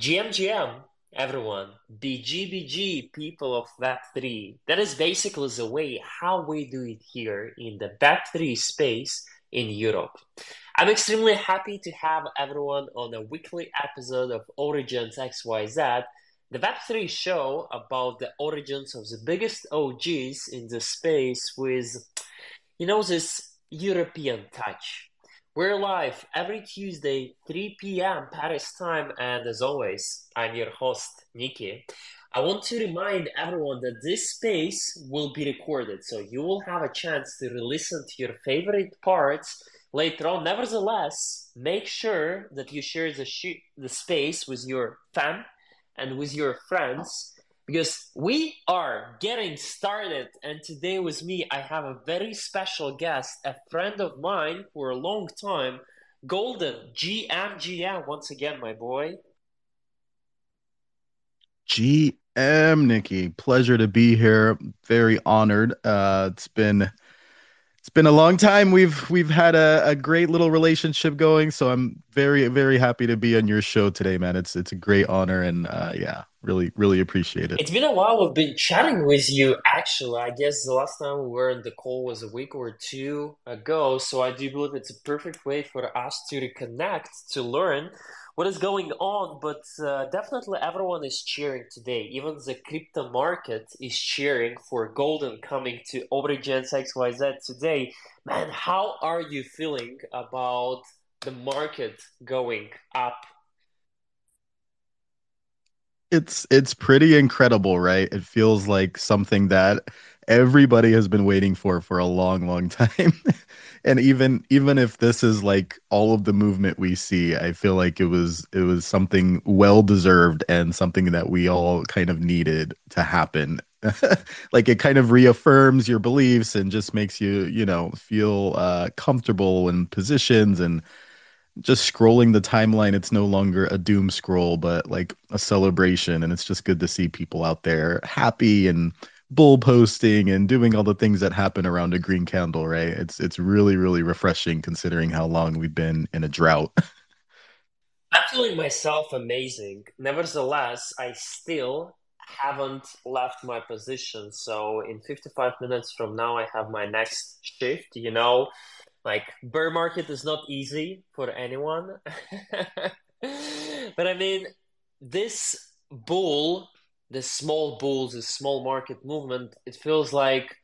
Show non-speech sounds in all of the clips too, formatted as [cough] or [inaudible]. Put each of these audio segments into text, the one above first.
GMGM, everyone, BGBG, people of Web3. That is basically the way how we do it here in the Web3 space in Europe. I'm extremely happy to have everyone on a weekly episode of OriGens XYZ, the Web3 show about the origins of the biggest OGs in the space with, you know, this European touch. We're live every Tuesday, 3 p.m. Paris time, and as always, I'm your host, Nikki. I want to remind everyone that this space will be recorded, so you will have a chance to re-listen to your favorite parts later on. Nevertheless, make sure that you share the, sh- the space with your fam and with your friends because we are getting started. And today, with me, I have a very special guest, a friend of mine for a long time, Golden GMGM. Once again, my boy. GM Nikki, pleasure to be here. Very honored. Uh, it's been it's been a long time. We've we've had a, a great little relationship going, so I'm very very happy to be on your show today, man. It's it's a great honor, and uh, yeah, really really appreciate it. It's been a while. We've been chatting with you. Actually, I guess the last time we were in the call was a week or two ago. So I do believe it's a perfect way for us to reconnect to learn what is going on, but uh, definitely everyone is cheering today. Even the crypto market is cheering for Golden coming to OriGens XYZ today. Man, how are you feeling about the market going up? It's it's pretty incredible, right? It feels like something that everybody has been waiting for for a long, long time. [laughs] and even even if this is like all of the movement we see, I feel like it was it was something well deserved and something that we all kind of needed to happen. [laughs] like it kind of reaffirms your beliefs and just makes you, you know, feel uh, comfortable in positions and just scrolling the timeline it's no longer a doom scroll but like a celebration and it's just good to see people out there happy and bull posting and doing all the things that happen around a green candle, right? It's it's really really refreshing considering how long we've been in a drought. [laughs] I'm feeling myself amazing. Nevertheless, I still haven't left my position. So in 55 minutes from now, I have my next shift. You know, like bear market is not easy for anyone. [laughs] but I mean, this bull the small bulls, the small market movement, it feels like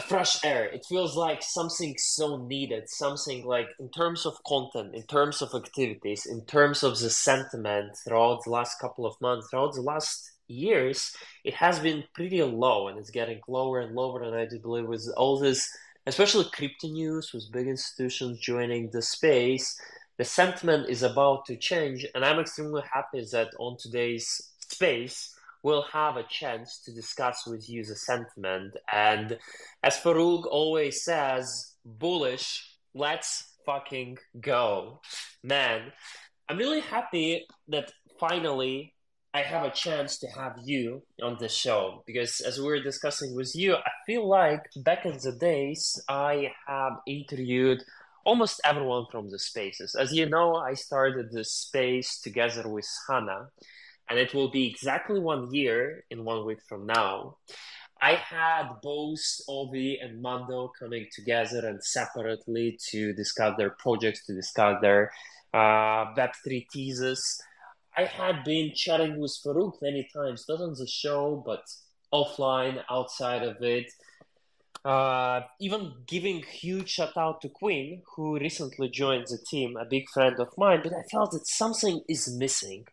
fresh air. It feels like something so needed, something like in terms of content, in terms of activities, in terms of the sentiment throughout the last couple of months, throughout the last years, it has been pretty low and it's getting lower and lower. And I do believe with all this, especially crypto news, with big institutions joining the space, the sentiment is about to change. And I'm extremely happy that on today's space, we'll have a chance to discuss with you the sentiment. And as Farokh always says, bullish, let's fucking go. Man, I'm really happy that finally I have a chance to have you on the show because as we were discussing with you, I feel like back in the days I have interviewed almost everyone from the spaces. As you know, I started this space together with Hannah and it will be exactly one year in one week from now. I had both Ovi and Mando coming together and separately to discuss their projects, to discuss their uh, Web3 thesis. I had been chatting with Farokh many times, not on the show, but offline, outside of it. Uh, even giving huge shout out to Quinn, who recently joined the team, a big friend of mine, but I felt that something is missing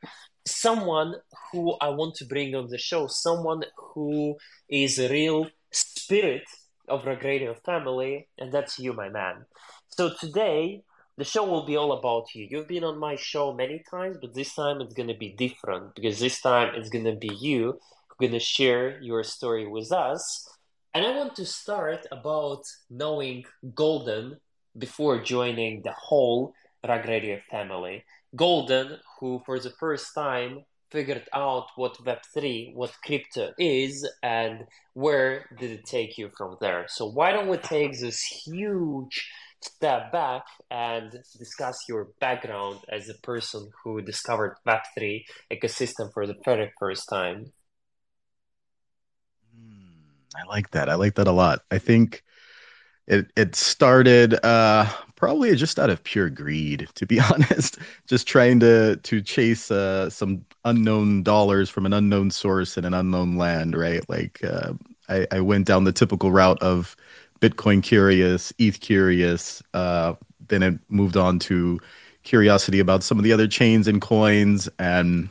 someone who I want to bring on the show, someone who is a real spirit of Rug family, and that's you, my man. So today, the show will be all about you. You've been on my show many times, but this time it's gonna be different because this time it's gonna be you who's gonna share your story with us. And I want to start about knowing Golden before joining the whole Rug family. Golden, who for the first time figured out what Web3, what crypto is, and where did it take you from there. So, why don't we take this huge step back and discuss your background as a person who discovered Web3 ecosystem for the very first time. Hmm, I like that. I like that a lot. I think it it started uh probably just out of pure greed, to be [laughs] honest. Just trying to to chase uh some unknown dollars from an unknown source in an unknown land, right? Like uh I, I went down the typical route of Bitcoin curious, ETH curious, uh then it moved on to curiosity about some of the other chains and coins and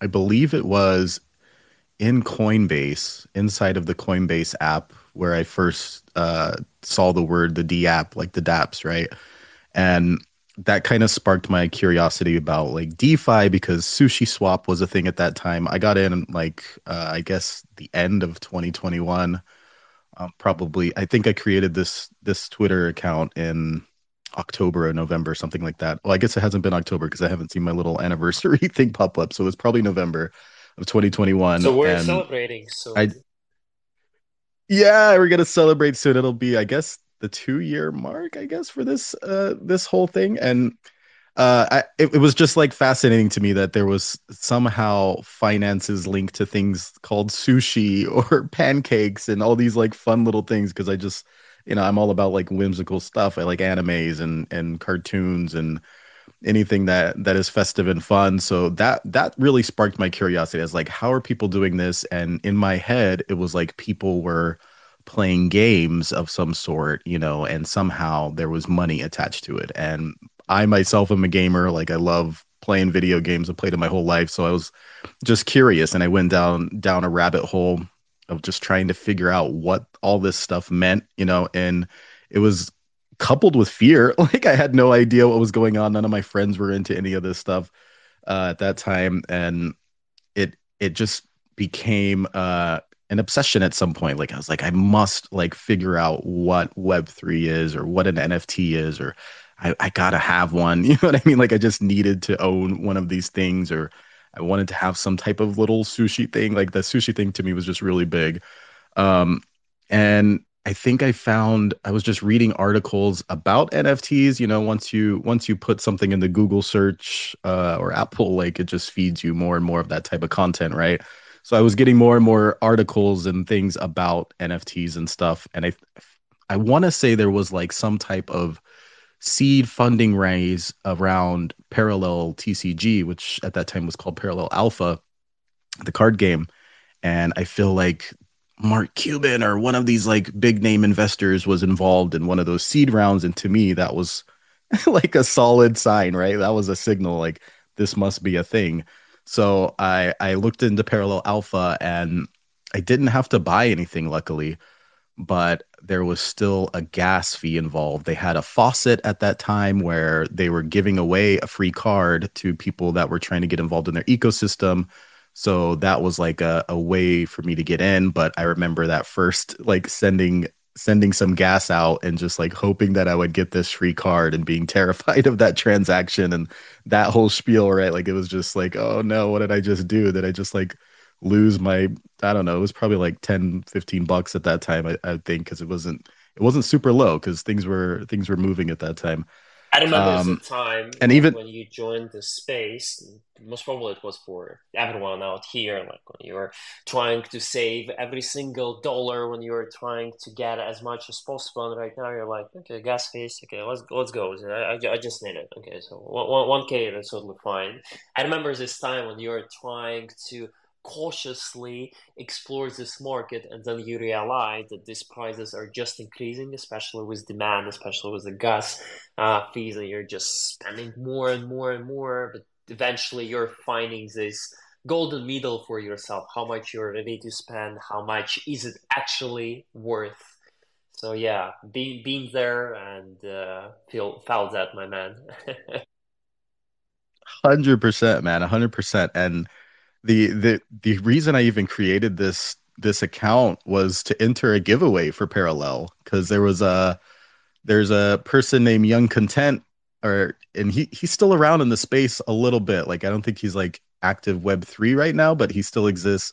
I believe it was in Coinbase, inside of the Coinbase app, where I first uh, saw the word the D app, like the DApps, right? And that kind of sparked my curiosity about like DeFi because Sushi Swap was a thing at that time. I got in like uh, I guess the end of 2021. Um, probably, I think I created this this Twitter account in October or November, something like that. Well, I guess it hasn't been October because I haven't seen my little [laughs] anniversary thing pop up. So it was probably November of 2021. So we're celebrating. So I yeah, we're gonna celebrate soon. It'll be, I guess, the two year mark, I guess, for this uh this whole thing. And uh I it, it was just like fascinating to me that there was somehow finances linked to things called sushi [laughs] or pancakes and all these like fun little things because I just you know, I'm all about like whimsical stuff. I like animes and and cartoons and anything that that is festive and fun. So that that really sparked my curiosity. As like, how are people doing this? And in my head, it was like people were playing games of some sort, you know, and somehow there was money attached to it. And I myself am a gamer. Like I love playing video games. I've played it my whole life. So I was just curious and I went down down a rabbit hole of just trying to figure out what all this stuff meant, you know, and it was coupled with fear. [laughs] Like I had no idea what was going on. None of my friends were into any of this stuff uh, at that time, and it it just became uh, an obsession at some point. Like I was like, I must like figure out what Web three is or what an NFT is, or I, I gotta have one. [laughs] You know what I mean? Like I just needed to own one of these things, or I wanted to have some type of little sushi thing. Like the sushi thing to me was just really big. Um, and I think I found I was just reading articles about NFTs. You know, once you once you put something in the Google search uh, or Apple, like it just feeds you more and more of that type of content, right? So I was getting more and more articles and things about NFTs and stuff, and I I want to say there was like some type of seed funding raise around Parallel TCG, which at that time was called Parallel Alpha, the card game, and I feel like Mark Cuban or one of these like big name investors was involved in one of those seed rounds. And to me, that was [laughs] like a solid sign, right? That was a signal like this must be a thing. So I I looked into Parallel Alpha and I didn't have to buy anything, luckily, but there was still a gas fee involved. They had a faucet at that time where they were giving away a free card to people that were trying to get involved in their ecosystem so that was like a, a way for me to get in. But I remember that first like sending sending some gas out and just like hoping that I would get this free card and being [laughs] terrified of that transaction and that whole spiel, right? Like it was just like, oh no, what did I just do? Did I just like lose my I don't know, it was probably like 10, 15 bucks at that time, I, I think, because it wasn't it wasn't super low because things were things were moving at that time. I remember um, the time and even when you joined the space, most probably it was for everyone out here, like when you were trying to save every single dollar, when you were trying to get as much as possible. And right now you're like, okay, gas fees, okay, let's let's go. I, I, I just need it. Okay, so one one k that's totally fine. I remember this time when you were trying to cautiously explores this market and then you realize that these prices are just increasing especially with demand especially with the gas uh, fees and you're just spending more and more and more but eventually you're finding this golden middle for yourself how much you're ready to spend how much is it actually worth? So yeah being being there and uh, feel felt that my man. [laughs] 100% man 100% and the the the reason I even created this this account was to enter a giveaway for Parallel because there was a there's a person named Young Content or and he he's still around in the space a little bit. Like I don't think he's like active Web three right now, but he still exists.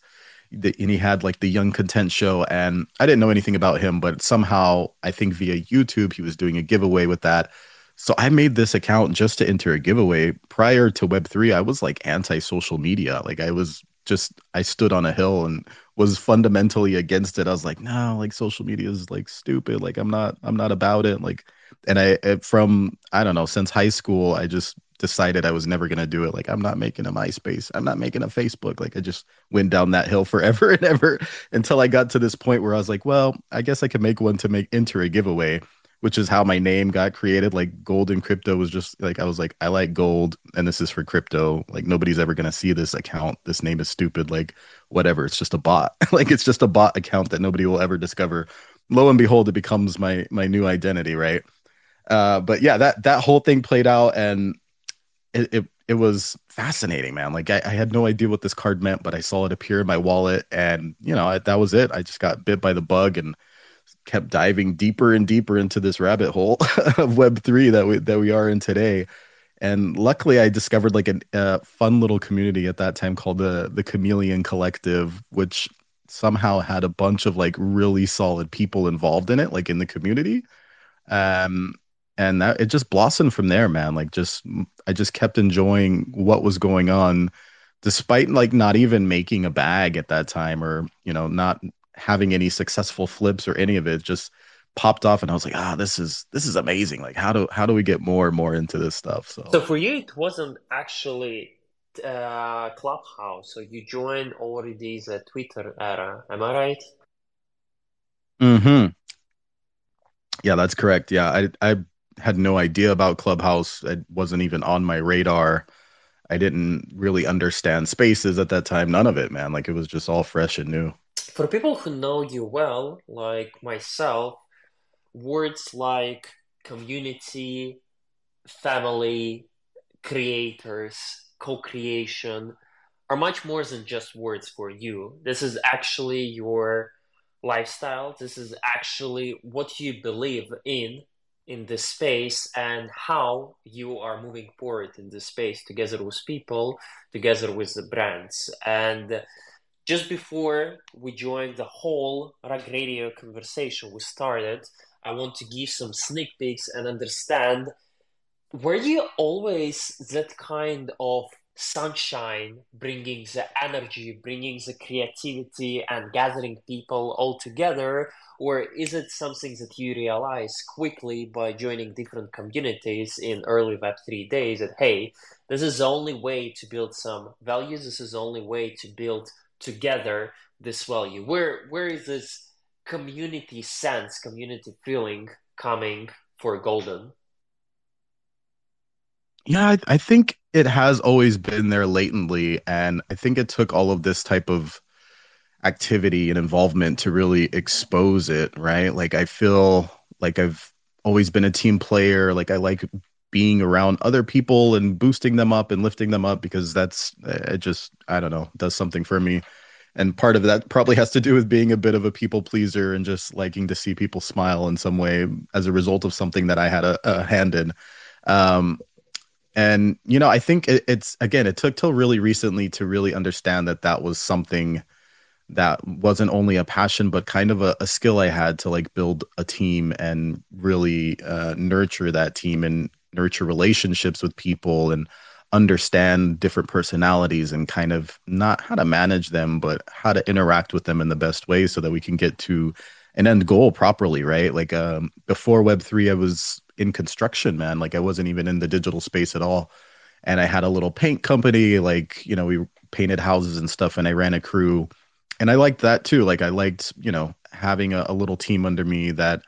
the, and he had like the Young Content Show, and I didn't know anything about him, but somehow I think via YouTube he was doing a giveaway with that. So I made this account just to enter a giveaway. Prior to Web3, I was like anti social media. Like I was just, I stood on a hill and was fundamentally against it. I was like, no, like social media is like stupid. Like I'm not, I'm not about it. Like, and I, from, I don't know, since high school, I just decided I was never going to do it. Like, I'm not making a MySpace. I'm not making a Facebook. Like, I just went down that hill forever [laughs] and ever until I got to this point where I was like, well, I guess I could make one to make enter a giveaway which is how my name got created. Like gold and crypto was just like I was like, I like gold and this is for crypto. Like nobody's ever gonna see this account. This name is stupid. Like whatever. It's just a bot. [laughs] like it's just a bot account that nobody will ever discover. Lo and behold, it becomes my my new identity, right? Uh, but yeah, that that whole thing played out and it, it it was fascinating, man. Like I, I, had no idea what this card meant, but I saw it appear in my wallet, and you know I, that was it. I just got bit by the bug, and kept diving deeper and deeper into this rabbit hole [laughs] of Web three that we that we are in today. And luckily, I discovered like a, fun little community at that time called the the Chameleon Collective, which somehow had a bunch of like really solid people involved in it, like in the community. Um, and that it just blossomed from there, man. Like just I just kept enjoying what was going on despite like not even making a bag at that time or you know not having any successful flips or any of it just popped off and I was like, ah, this is this is amazing. Like how do how do we get more and more into this stuff? So So for you it wasn't actually uh Clubhouse. So you joined already the Twitter era. Am I right? Mm-hmm. Yeah, that's correct. Yeah. I I had no idea about Clubhouse. It wasn't even on my radar. I didn't really understand spaces at that time. None of it, man. Like it was just all fresh and new for people who know you well, like myself, words like community, family, creators, co creation are much more than just words for you. This is actually your lifestyle. This is actually what you believe in in this space and how you are moving forward in this space together with people, together with the brands. And just before we join the whole Rug Radio conversation we started, I want to give some sneak peeks and understand were you always that kind of sunshine, bringing the energy, bringing the creativity, and gathering people all together? Or is it something that you realize quickly by joining different communities in early Web3 days that, hey, this is the only way to build some values, this is the only way to build together this value? Where where is this community sense, community feeling coming for Golden? Yeah, I, I think it has always been there latently, and I think it took all of this type of activity and involvement to really expose it, right? Like I feel like I've always been a team player. Like I like being around other people and boosting them up and lifting them up because that's it just I don't know does something for me. And part of that probably has to do with being a bit of a people pleaser and just liking to see people smile in some way as a result of something that I had a, a hand in. Um, and you know I think it, it's again it took till really recently to really understand that that was something that wasn't only a passion but kind of a, a skill I had to like build a team and really uh, nurture that team and nurture relationships with people and understand different personalities and kind of not how to manage them but how to interact with them in the best way so that we can get to an end goal properly right? Like um, before web3 i was in construction man. Like i wasn't even in the digital space at all. And i had a little paint company like you know we painted houses and stuff and i ran a crew. And i liked that too. Like i liked you know having a, a little team under me that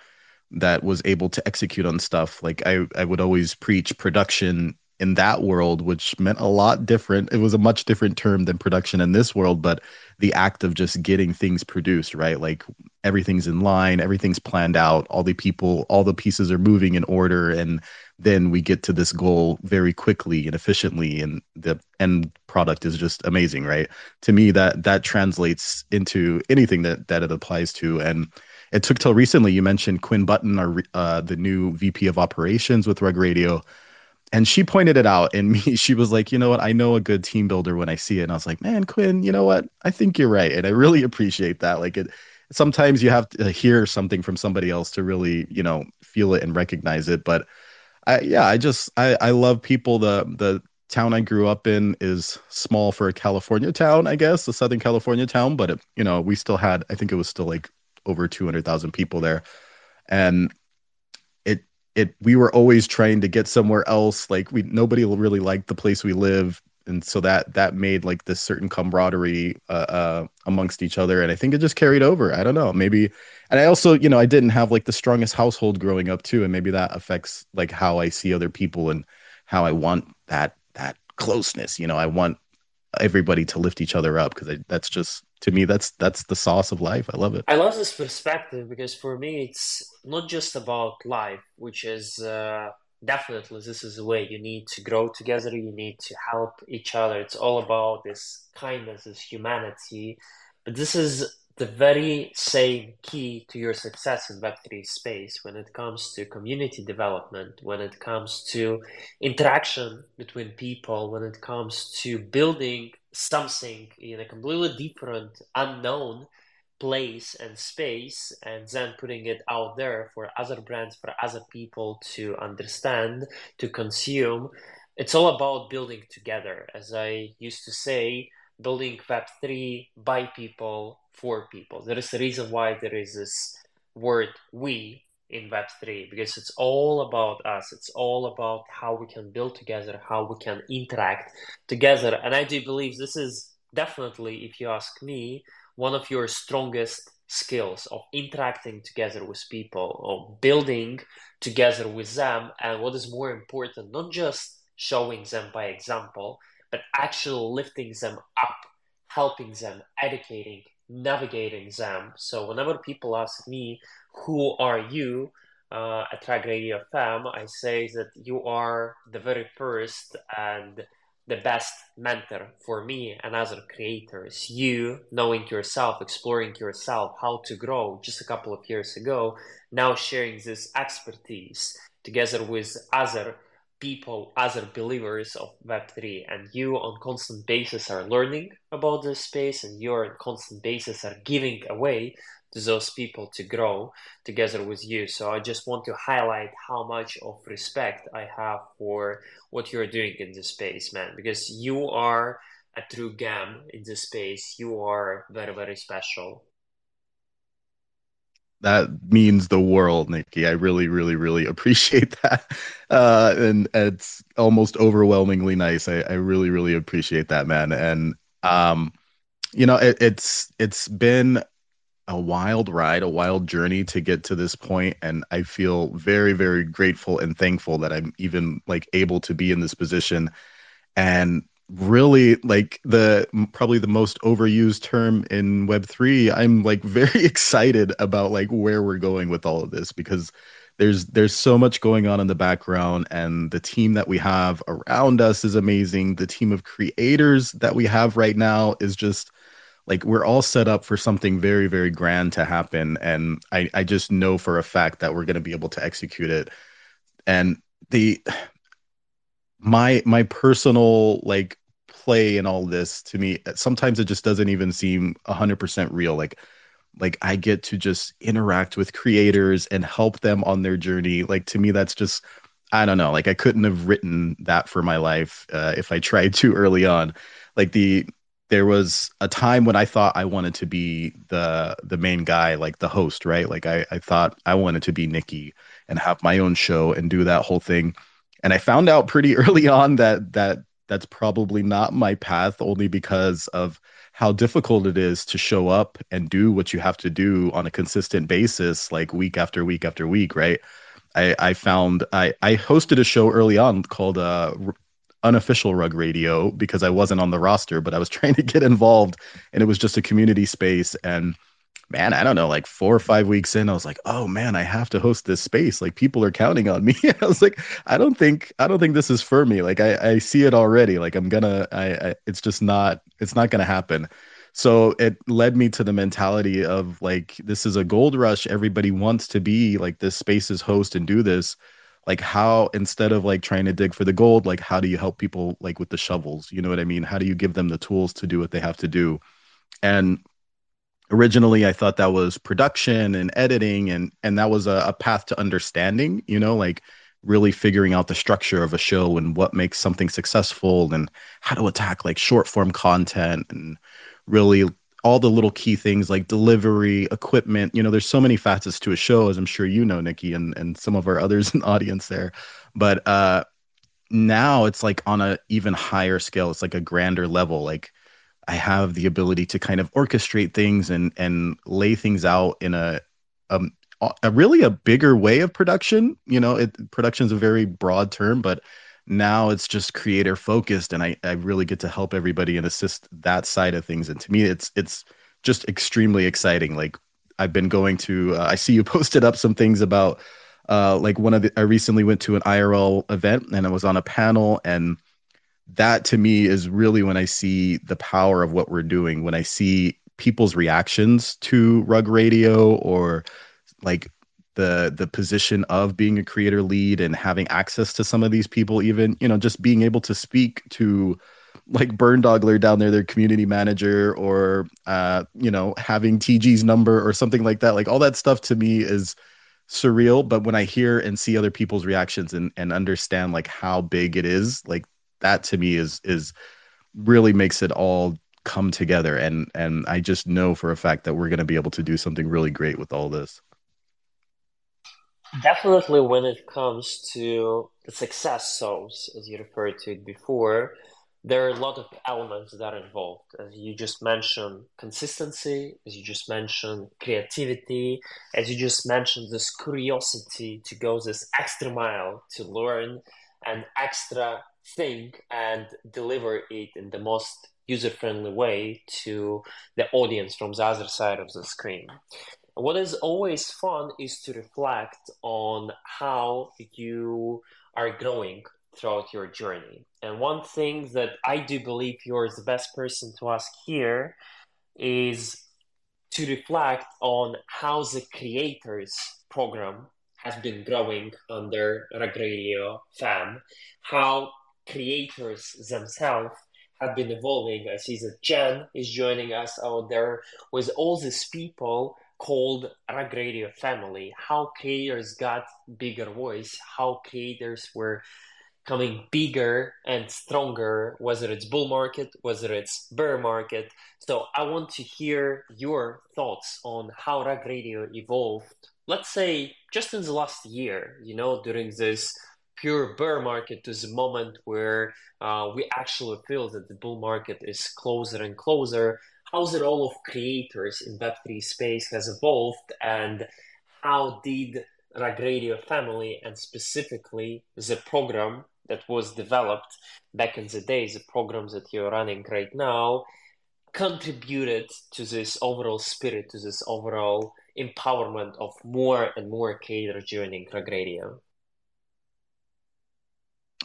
that was able to execute on stuff. Like I, I would always preach production in that world, which meant a lot different. It was a much different term than production in this world, but the act of just getting things produced, right? Like everything's in line, everything's planned out, all the people, all the pieces are moving in order, and then we get to this goal very quickly and efficiently, and the end product is just amazing, right? To me, that that translates into anything that that it applies to, and it took till recently. You mentioned Quinn Button, our uh, the new VP of operations with Rug Radio. and she pointed it out and [laughs] me she was like you know what? I know a good team builder when i see it. And i was like man quinn you know what? I think you're right. And i really appreciate that. Like it sometimes you have to hear something from somebody else to really you know feel it and recognize it. But i yeah i just i i love people. The the town i grew up in is small for a california town i guess a southern california town but it, you know we still had i think it was still like over 200,000 people there. And it it we were always trying to get somewhere else. Like we nobody really liked the place we live. And so that that made like this certain camaraderie uh, uh, amongst each other. And i think it just carried over. I don't know. Maybe and i also you know i didn't have like the strongest household growing up too. And maybe that affects like how i see other people and how i want that that closeness. You know i want everybody to lift each other up because that's just to me that's that's the sauce of life i love it I love this perspective because for me it's not just about life, which is uh, definitely this is the way you need to grow together, you need to help each other. It's all about this kindness, this humanity. But this is the very same key to your success in Web3 space when it comes to community development, when it comes to interaction between people, when it comes to building something in a completely different, unknown place and space, and then putting it out there for other brands, for other people to understand, to consume. It's all about building together. As I used to say, building Web3 by people, for people. There is a reason why there is this word we in Web3 because it's all about us. It's all about how we can build together, how we can interact together. And I do believe this is definitely, if you ask me, one of your strongest skills of interacting together with people, of building together with them. And what is more important, not just showing them by example, but actually lifting them up, helping them, educating, navigating them. So whenever people ask me, who are you uh, at Rug Radio FM, I say that you are the very first and the best mentor for me and other creators. You knowing yourself, exploring yourself, how to grow just a couple of years ago, now sharing this expertise together with other people, other believers of Web3, and you on constant basis are learning about this space, and you on constant basis are giving away to those people to grow together with you. So I just want to highlight how much of respect I have for what you're doing in this space, man, because you are a true gem in this space. You are very, very special that means the world, Nikki. I really, really, really [laughs] appreciate that. Uh, and it's almost overwhelmingly nice. I, I really, really appreciate that, man. And um, you know, it, it's it's been a wild ride, a wild journey to get to this point, and I feel very, very grateful and thankful that I'm even like able to be in this position. And really like the probably the most overused term in web3 i'm like [laughs] very excited about like where we're going with all of this because there's there's so much going on in the background and the team that we have around us is amazing. The team of creators that we have right now is just like we're all set up for something very very grand to happen and i i just know for a fact that we're going to be able to execute it. And the my my personal like play and all this to me sometimes it just doesn't even seem 100% real. Like like i get to just interact with creators and help them on their journey. Like to me that's just i don't know. Like i couldn't have written that for my life uh, if i tried too early on. Like the there was a time when i thought i wanted to be the the main guy like the host right? Like i i thought i wanted to be nikki and have my own show and do that whole thing and I found out pretty [laughs] early on that that that's probably not my path only because of how difficult it is to show up and do what you have to do on a consistent basis like week after week after week right? I i found i i hosted a show early on called uh unofficial rug radio because i wasn't on the roster but i was [laughs] trying to get involved and it was just a community space. And man, I don't know, like four or five weeks in, I was like, oh man, I have to host this space. Like people are counting on me. [laughs] I was like, I don't think, I don't think this is for me. Like I, I see it already. Like I'm gonna, I, I, it's just not, it's not gonna happen. So it led me to the mentality of like, this is a gold rush. Everybody wants to be like this space's host and do this. like how instead of like trying to dig for the gold like how do you help people like with the shovels you know what i mean how do you give them the tools to do what they have to do and originally i thought that was production and editing and and that was a, a path to understanding you know like really figuring out the structure of a show and what makes something successful and how to attack like short form content and really all the little key things like delivery, equipment. You know, there's so many facets to a show, as I'm sure you know, Nikki, and and some of our others [laughs] in the audience there. But uh, now it's like on a even higher scale. It's like a grander level. Like I have the ability to kind of orchestrate things and and lay things out in a um a really a bigger way of production. You know, it production is a very broad term, but now it's just creator focused and I, I really get to help everybody and assist that side of things and to me it's it's just extremely exciting like i've been going to uh, i see you [laughs] posted up some things about uh, like one of the i recently went to an irl event and i was on a panel and that to me is really when i see the power of what we're doing when i see people's reactions to rug radio or like the the position of being a creator lead and having access to some of these people even you know just being able to speak to like burn dogler down there their community manager or uh you know having tg's number or something like that. Like all that stuff to me is surreal but when i hear and see other people's reactions and and understand like how big it is like that to me is is really makes it all come together and and i just know for a fact that we're going to be able to do something really great with all this Definitely, when it comes to the success songs, as you referred to it before, there are a lot of elements that are involved. As you just mentioned, consistency, as you just mentioned, creativity, as you just mentioned, this curiosity to go this extra mile to learn and extra thing and deliver it in the most user friendly way to the audience from the other side of the screen. What is always fun is to reflect on how you are growing throughout your journey. And one thing that I do believe you're the best person to ask here is to reflect on how the creators program has been growing under Rug fam, how creators themselves have been evolving. I see that Jen is joining us out there with all these people called Rug Radio Family, how creators got bigger voice, how creators were coming bigger and stronger, whether it's bull market, whether it's bear market. So I want to hear your thoughts on how Rug Radio evolved, let's say just in the last year, you know, during this pure bear market to the moment where uh, we actually feel that the bull market is closer and closer how the role of creators in Web3 space has evolved and how did Rug Radio family and specifically the program that was developed back in the days, the programs that you're running right now, contributed to this overall spirit, to this overall empowerment of more and more creators joining Rug Radio?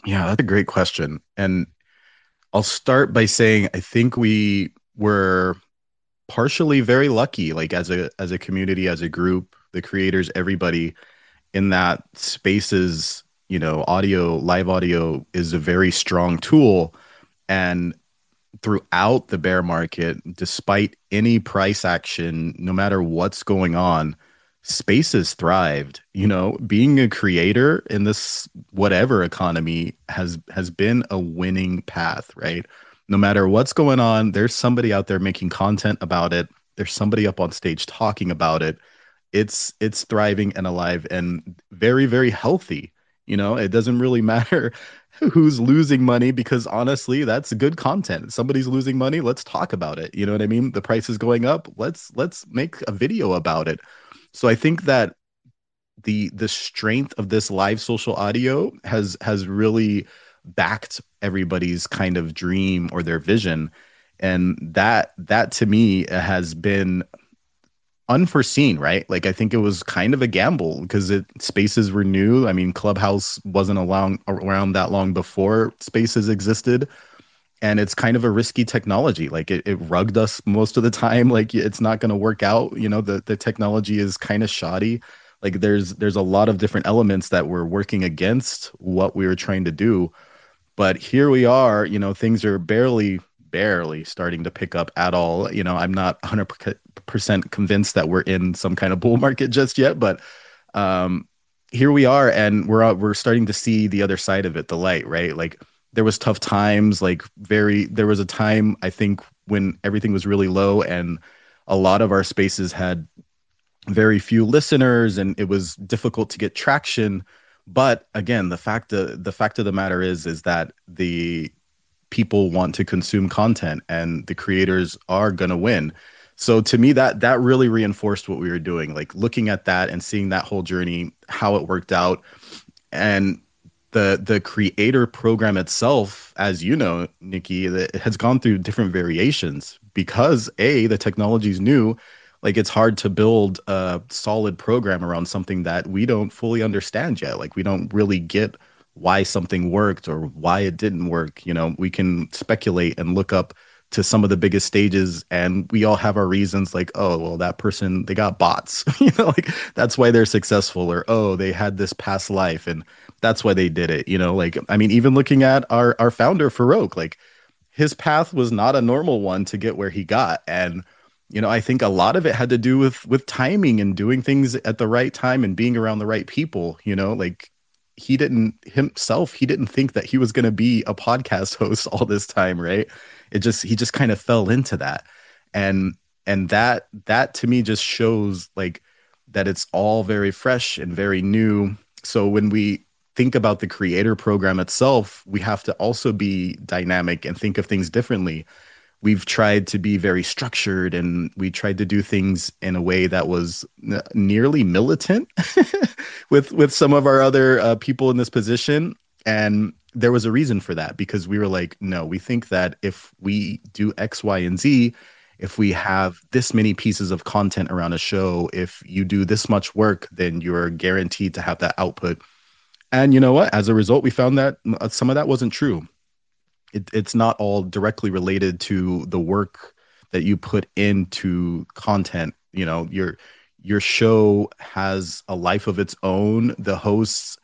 Yeah, that's a great question. And I'll start by saying I think we were partially very lucky like as a as a community as a group the creators everybody in that spaces you know audio live audio is a very strong tool and throughout the bear market despite any price action no matter what's going on spaces thrived you know being a creator in this whatever economy has has been a winning path right no matter what's going on, there's somebody out there making content about it. There's somebody up on stage talking about it. It's it's thriving and alive and very very healthy. You know, it doesn't really [laughs] matter who's losing money because honestly, that's good content. Somebody's losing money, let's talk about it. You know what I mean? The price is going up. Let's let's make a video about it. So I think that the the strength of this live social audio has has really backed everybody's kind of dream or their vision. And that that to me has been unforeseen right? Like i think it was kind of a gamble because it spaces were new. I mean clubhouse wasn't along, around that long before spaces existed and it's kind of a risky technology like it, it rugged us most of the time like it's not going to work out you know the, the technology is kind of shoddy. Like there's there's a lot of different elements that were working against what we were trying to do but here we are you know things are barely barely starting to pick up at all. You know i'm not 100% convinced that we're in some kind of bull market just yet but um here we are and we're we're starting to see the other side of it the light right? Like there was tough times like very there was a time i think when everything was really low and a lot of our spaces had very few listeners and it was difficult to get traction. But again the fact of, the fact of the matter is is that the people want to consume content and the creators are going to win. So to me that that really reinforced what we were doing like looking at that and seeing that whole journey how it worked out. And the the creator program itself as you know nikki it has gone through different variations because a the technology is new. Like it's hard to build a solid program around something that we don't fully understand yet. Like we don't really get why something worked or why it didn't work. You know we can speculate and look up to some of the biggest stages and we all have our reasons like oh well that person they got bots. [laughs] You know like that's why they're successful or oh they had this past life and that's why they did it you know like i mean even looking at our our founder Farokh like his path was not a normal one to get where he got. And you know i think a lot of it had to do with with timing and doing things at the right time and being around the right people you know like he didn't himself he didn't think that he was going to be a podcast [laughs] host all this time right? It just he just kind of fell into that. And and that that to me just shows like that it's all very fresh and very new. So when we think about the creator program itself we have to also be dynamic and think of things differently. We've tried to be very structured and we tried to do things in a way that was n- nearly militant [laughs] with with some of our other uh, people in this position. And there was a reason for that because we were like no we think that if we do x y and z if we have this many pieces of content around a show if you do this much work then you're guaranteed to have that output and you know what? As a result we found that uh, some of that wasn't true. It, it's not all directly related to the work that you put into content. You know your your show has a life of its own. The hosts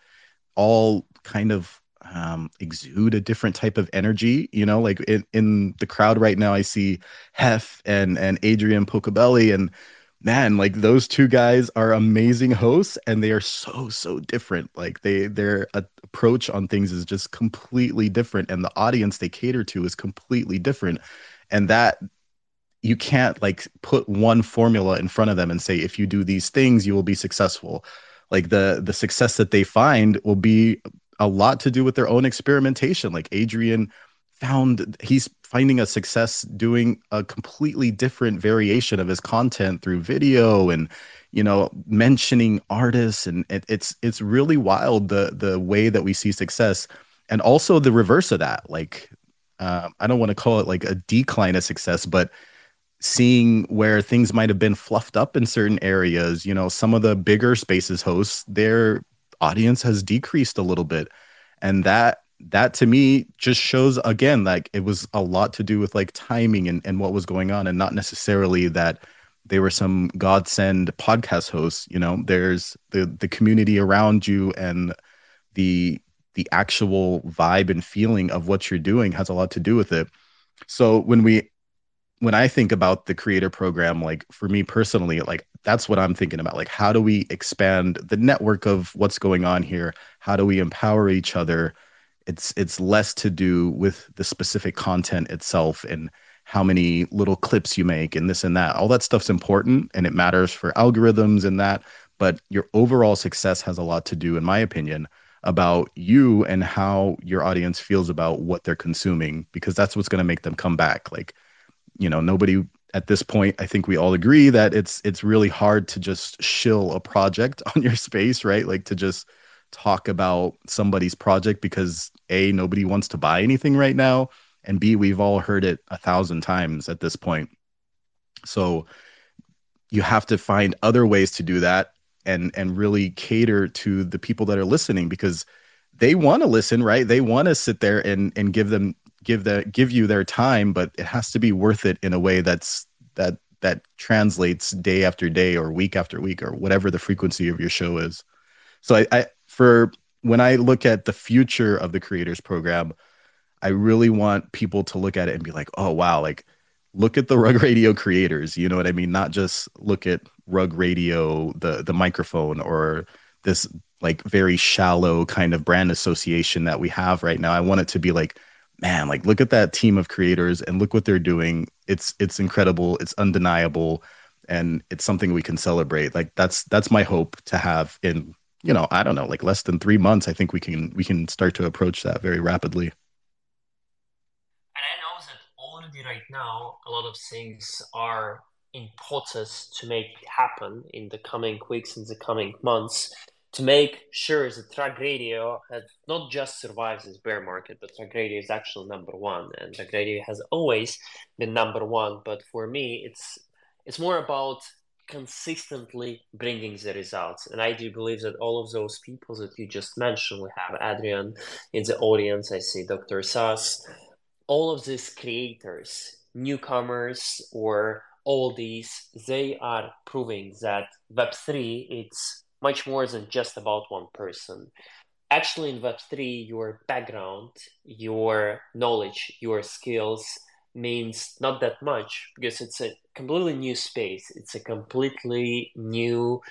all kind of um, exude a different type of energy you know like in, in the crowd right now i see hef and and adrian pocobelli and man like those two guys are amazing hosts and they are so so different. Like they their approach on things is just completely different and the audience they cater to is completely different. And that you can't like put one formula in front of them and say if you do these things you will be successful. Like the the success that they find will be a lot to do with their own experimentation. Like adrian found he's finding a success doing a completely different variation of his content through video and you know mentioning artists. And it, it's it's really wild the the way that we see success and also the reverse of that. Like uh, i don't want to call it like a decline of success but seeing where things might have been fluffed up in certain areas you know some of the bigger spaces hosts their audience has decreased a little bit. And that that to me just shows again like it was a lot to do with like timing and, and what was going on and not necessarily that they were some godsend podcast hosts you know? There's the the community around you and the the actual vibe and feeling of what you're doing has a lot to do with it. So when we when i think about the creator program like for me personally like that's what i'm thinking about. Like how do we expand the network of what's going on here? How do we empower each other it's it's less to do with the specific content itself and how many little clips you make and this and that. All that stuff's important and it matters for algorithms and that but your overall success has a lot to do in my opinion about you and how your audience feels about what they're consuming because that's what's going to make them come back. Like you know nobody at this point i think we all agree that it's it's really hard to just shill a project [laughs] on your space right? Like to just talk about somebody's project because a nobody wants to buy anything right now and b we've all heard it a thousand times at this point so you have to find other ways to do that and and really cater to the people that are listening because they want to listen right they want to sit there and and give them give the give you their time but it has to be worth it in a way that's that that translates day after day or week after week or whatever the frequency of your show is. So I, I for when I look at the future of the creators program, I really want people to look at it and be like, oh wow, like look at the rug radio creators. You know what I mean? Not just look at rug radio, the the microphone, or this like very shallow kind of brand association that we have right now. I want it to be like, man, like look at that team of creators and look what they're doing. It's it's incredible. It's undeniable, and it's something we can celebrate. Like that's that's my hope to have in you know I don't know like less than three months. I think we can we can start to approach that very rapidly And I know that already right now, a lot of things are in process to make happen in the coming weeks and the coming months to make sure that Rug Radio has not just survives this bear market, but Rug Radio is actually number one, and Rug Radio has always been number one. But for me, it's it's more about consistently bringing the results, and I do believe that all of those people that you just mentioned, we have Adrian in the audience. I see Dr. Sass all of these creators, newcomers or all these, they are proving that Web3 it's much more than just about one person. Actually, in Web3, your background, your knowledge, your skills means not that much because it's a completely new space. It's a completely new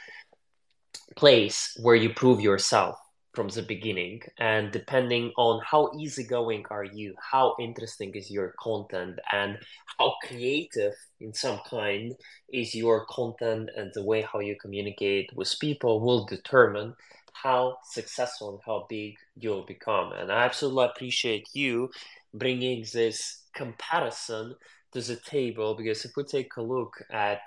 place where you prove yourself from the beginning and depending on how easygoing are you how interesting is your content and how creative in some kind is your content and the way how you communicate with people will determine how successful and how big you'll become and i absolutely appreciate you bringing this comparison to the table because if we take a look at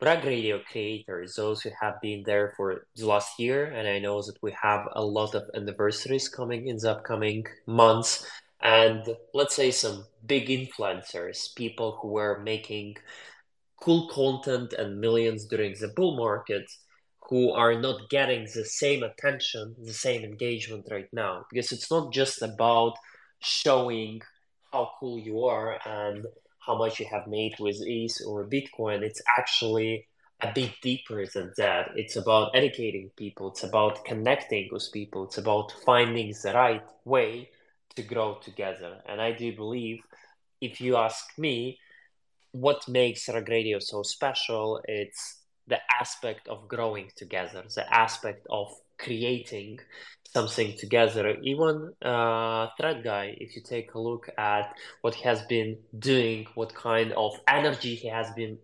Rug Radio creators, those who have been there for the last year, and I know that we have a lot of anniversaries coming in the upcoming months, and let's say some big influencers, people who were making cool content and millions during the bull market, who are not getting the same attention, the same engagement right now, because it's not just about showing how cool you are and how much you have made with ETH or Bitcoin. It's actually a bit deeper than that. It's about educating people, it's about connecting with people, it's about finding the right way to grow together. And I do believe, if you ask me, what makes Rug Radio so special, it's the aspect of growing together, the aspect of creating something together. Even uh, Thread Guy, if you take a look at what he has been doing, what kind of energy he has been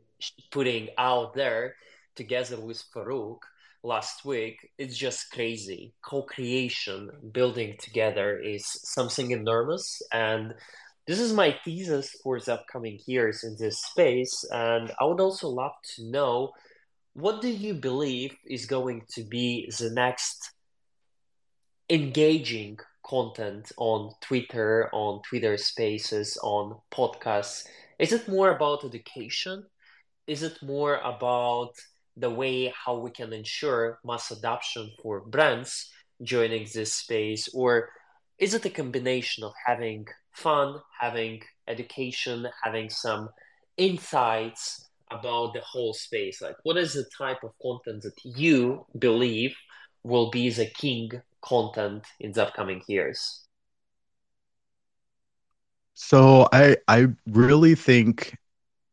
putting out there together with Farokh last week, it's just crazy. Co creation, building together is something enormous. And this is my thesis for the upcoming years in this space. And I would also love to know what do you believe is going to be the next engaging content on Twitter, on Twitter spaces, on podcasts? Is it more about education? Is it more about the way how we can ensure mass adoption for brands joining this space? Or is it a combination of having fun, having education, having some insights about the whole space? Like, what is the type of content that you believe will be the king content in the upcoming years? So I I really think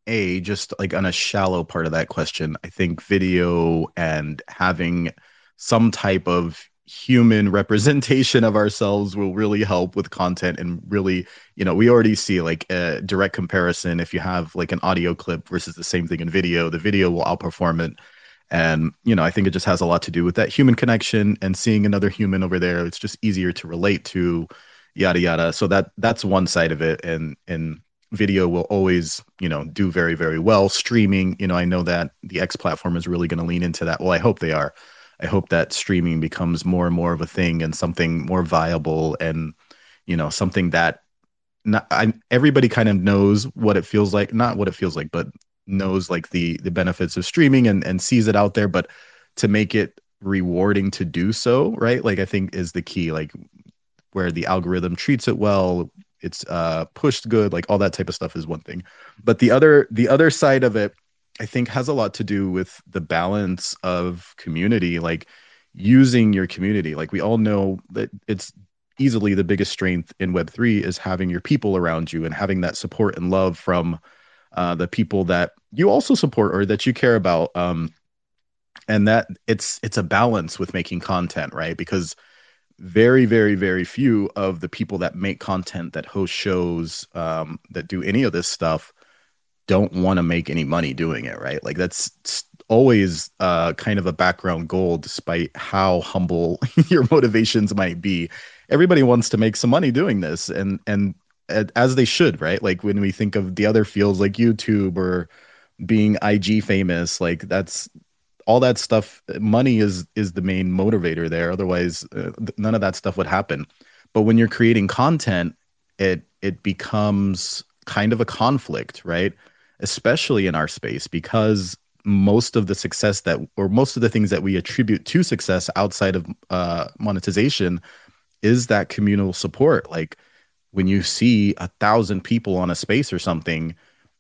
a just like on a shallow part of that question, I think video and having some type of human representation of ourselves will really help with content and really you know we already see like a direct comparison if you have like an audio clip versus the same thing in video the video will outperform it. And you know i think it just has a lot to do with that human connection and seeing another human over there. It's just easier to relate to yada yada. So that that's one side of it. And and video will always you know do very very well. Streaming you know i know that the x platform is really going to lean into that. Well i hope they are I hope that streaming becomes more and more of a thing and something more viable and you know something that not I, everybody kind of knows what it feels like not what it feels like but knows like the the benefits of streaming and and sees it out there but to make it rewarding to do so right? Like i think is the key like where the algorithm treats it well it's uh pushed good like all that type of stuff is one thing. But the other the other side of it I think has a lot to do with the balance of community, like using your community. Like we all know that it's easily the biggest strength in Web3 is having your people around you and having that support and love from uh, the people that you also support or that you care about. Um, and that it's it's a balance with making content, right? Because very, very, very few of the people that make content, that host shows, um, that do any of this stuff, don't want to make any money doing it, right? Like that's always uh, kind of a background goal, despite how humble [laughs] your motivations might be. Everybody wants to make some money doing this, and and as they should, right? Like when we think of the other fields like YouTube or being IG famous, like that's all that stuff. Money is is the main motivator there. Otherwise, uh, none of that stuff would happen. But when you're creating content, it it becomes kind of a conflict, right? Especially in our space because most of the success that or most of the things that we attribute to success outside of uh, monetization is that communal support. Like when you see a thousand people on a space or something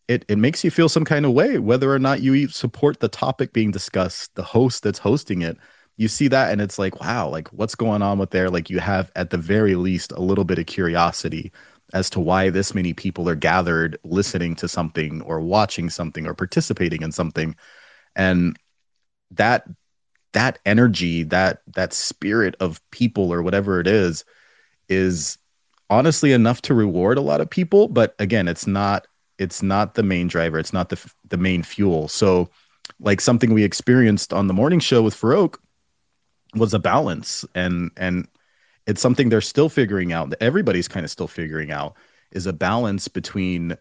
it, it makes you feel some kind of way whether or not you support the topic being discussed the host that's hosting it. You see that and it's like wow like what's going on with there? Like you have at the very least a little bit of curiosity as to why this many people are gathered listening to something or watching something or participating in something. And that that energy that that spirit of people or whatever it is is honestly enough to reward a lot of people. But again it's not it's not the main driver. It's not the the main fuel. So like something we experienced on the morning show with Farokh was a balance. And and it's something they're still figuring out that everybody's kind of still figuring out is a balance between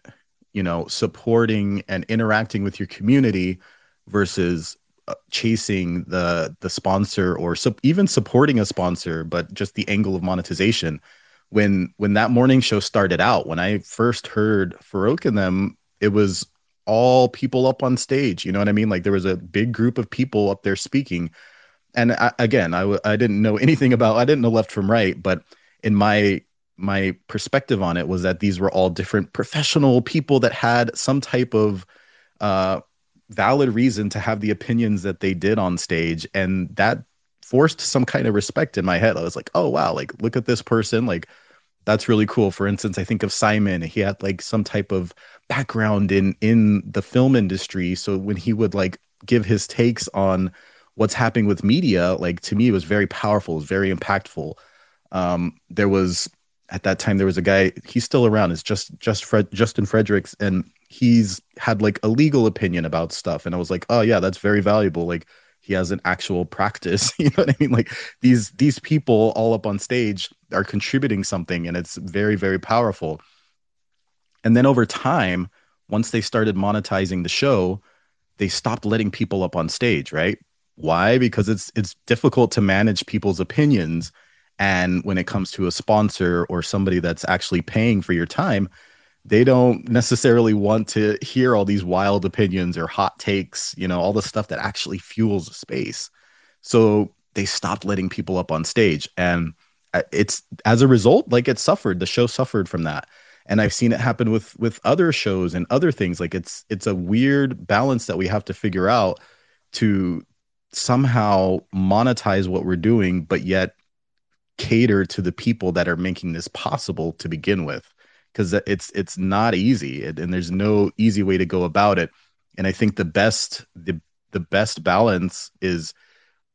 you know supporting and interacting with your community versus uh, chasing the the sponsor or even supporting a sponsor but just the angle of monetization. When when that morning show started out when i first heard Farokh and them it was all people up on stage you know what i mean? Like there was a big group of people up there speaking and I, again I didn't know [laughs] anything about i didn't know left from right but in my my perspective on it was that these were all different professional people that had some type of uh, valid reason to have the opinions that they did on stage and that forced some kind of respect in my head. I was like oh wow like look at this person like that's really cool. For instance i think of simon he had like some type of background in in the film industry so when he would like give his takes on what's happening with media like to me it was very powerful it was very impactful. Um there was at that time there was a guy he's still around it's just just Fred, justin fredericks and he's had like a legal opinion about stuff and i was like oh yeah that's very valuable like he has an actual practice [laughs] you know what i mean? Like these these people all up on stage are contributing something and it's very very powerful. And then over time once they started monetizing the show they stopped letting people up on stage right why because it's it's difficult to manage people's opinions and when it comes to a sponsor or somebody that's actually paying for your time they don't necessarily want to hear all these wild opinions or hot takes, you know, all the stuff that actually fuels a space. So they stopped letting people up on stage. And uh, it's as a result, like it suffered, the show suffered from that. And I've seen it happen with with other shows and other things. Like it's it's a weird balance that we have to figure out to somehow monetize what we're doing, but yet cater to the people that are making this possible to begin with. Because it's it's not easy and there's no easy way to go about it. And i think the best the the best balance is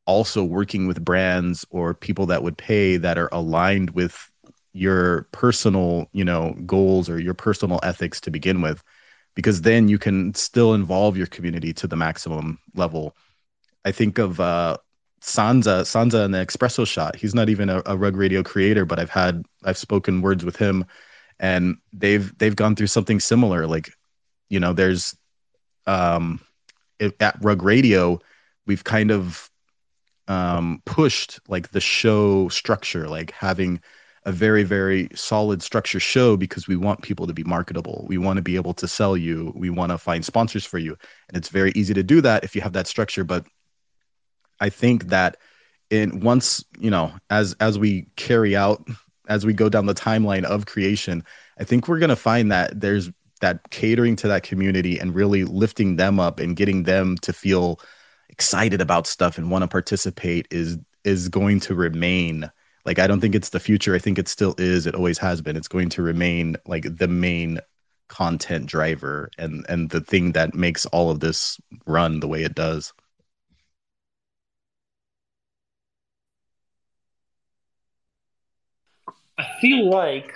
also working with brands or people that would pay that are aligned with your personal you know goals or your personal ethics to begin with because then you can still involve your community to the maximum level i think of uh sansa sansa in the espresso shot. He's not even a, a rug radio creator but i've had i've spoken words with him and they've they've gone through something similar. Like you know there's um at rug radio we've kind of um pushed like the show structure like having a very very solid structure show because we want people to be marketable. We want to be able to sell you. We want to find sponsors for you. And it's very easy to do that if you have that structure but i think that in once you know as as we carry out as we go down the timeline of creation, I think we're going to find that there's that catering to that community and really lifting them up and getting them to feel excited about stuff and want to participate is is going to remain like I don't think it's the future. I think it still is. It always has been. It's going to remain like the main content driver and and the thing that makes all of this run the way it does. I feel like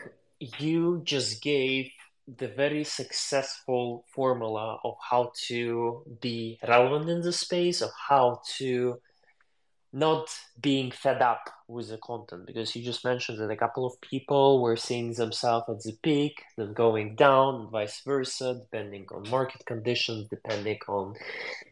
you just gave the very successful formula of how to be relevant in the space, of how to not being fed up with the content because you just mentioned that a couple of people were seeing themselves at the peak, then going down, vice versa, depending on market conditions, depending on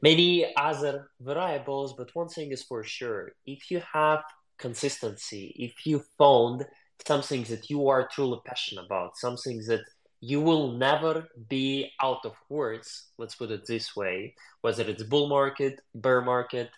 many other variables. But one thing is for sure if you have consistency, if you found something that you are truly passionate about, something that you will never be out of words, let's put it this way, whether it's bull market, bear market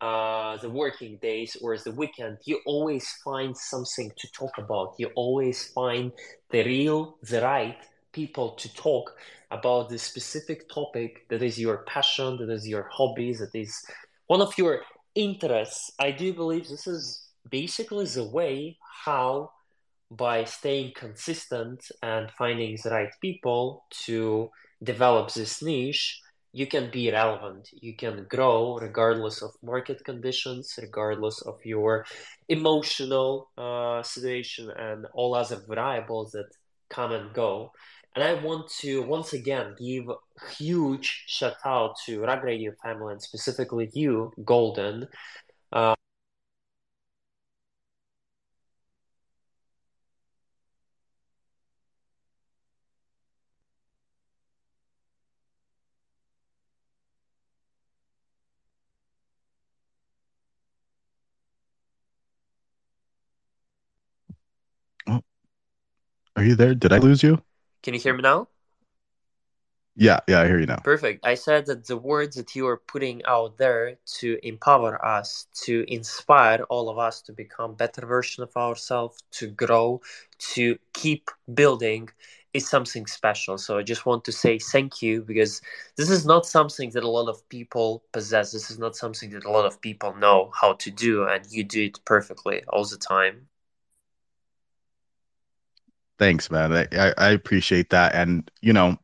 uh, the working days or the weekend, you always find something to talk about. You always find the real, the right people to talk about the specific topic that is your passion, that is your hobby, that is one of your interests. I do believe this is basically the way how, by staying consistent and finding the right people to develop this niche, you can be relevant. You can grow regardless of market conditions regardless of your emotional uh, situation and all other variables that come and go. And i want to once again give huge shout out to rug radio family and specifically you golden. Uh, Are you there? Did I lose you? Can you hear me now? Yeah, yeah, I hear you now. Perfect. I said that the words that you are putting out there to empower us, to inspire all of us to become better version of ourselves, to grow, to keep building is something special. So I just want to say thank you because this is not something that a lot of people possess. This is not something that a lot of people know how to do and you do it perfectly all the time. Thanks, man. I, I appreciate that. And, you know,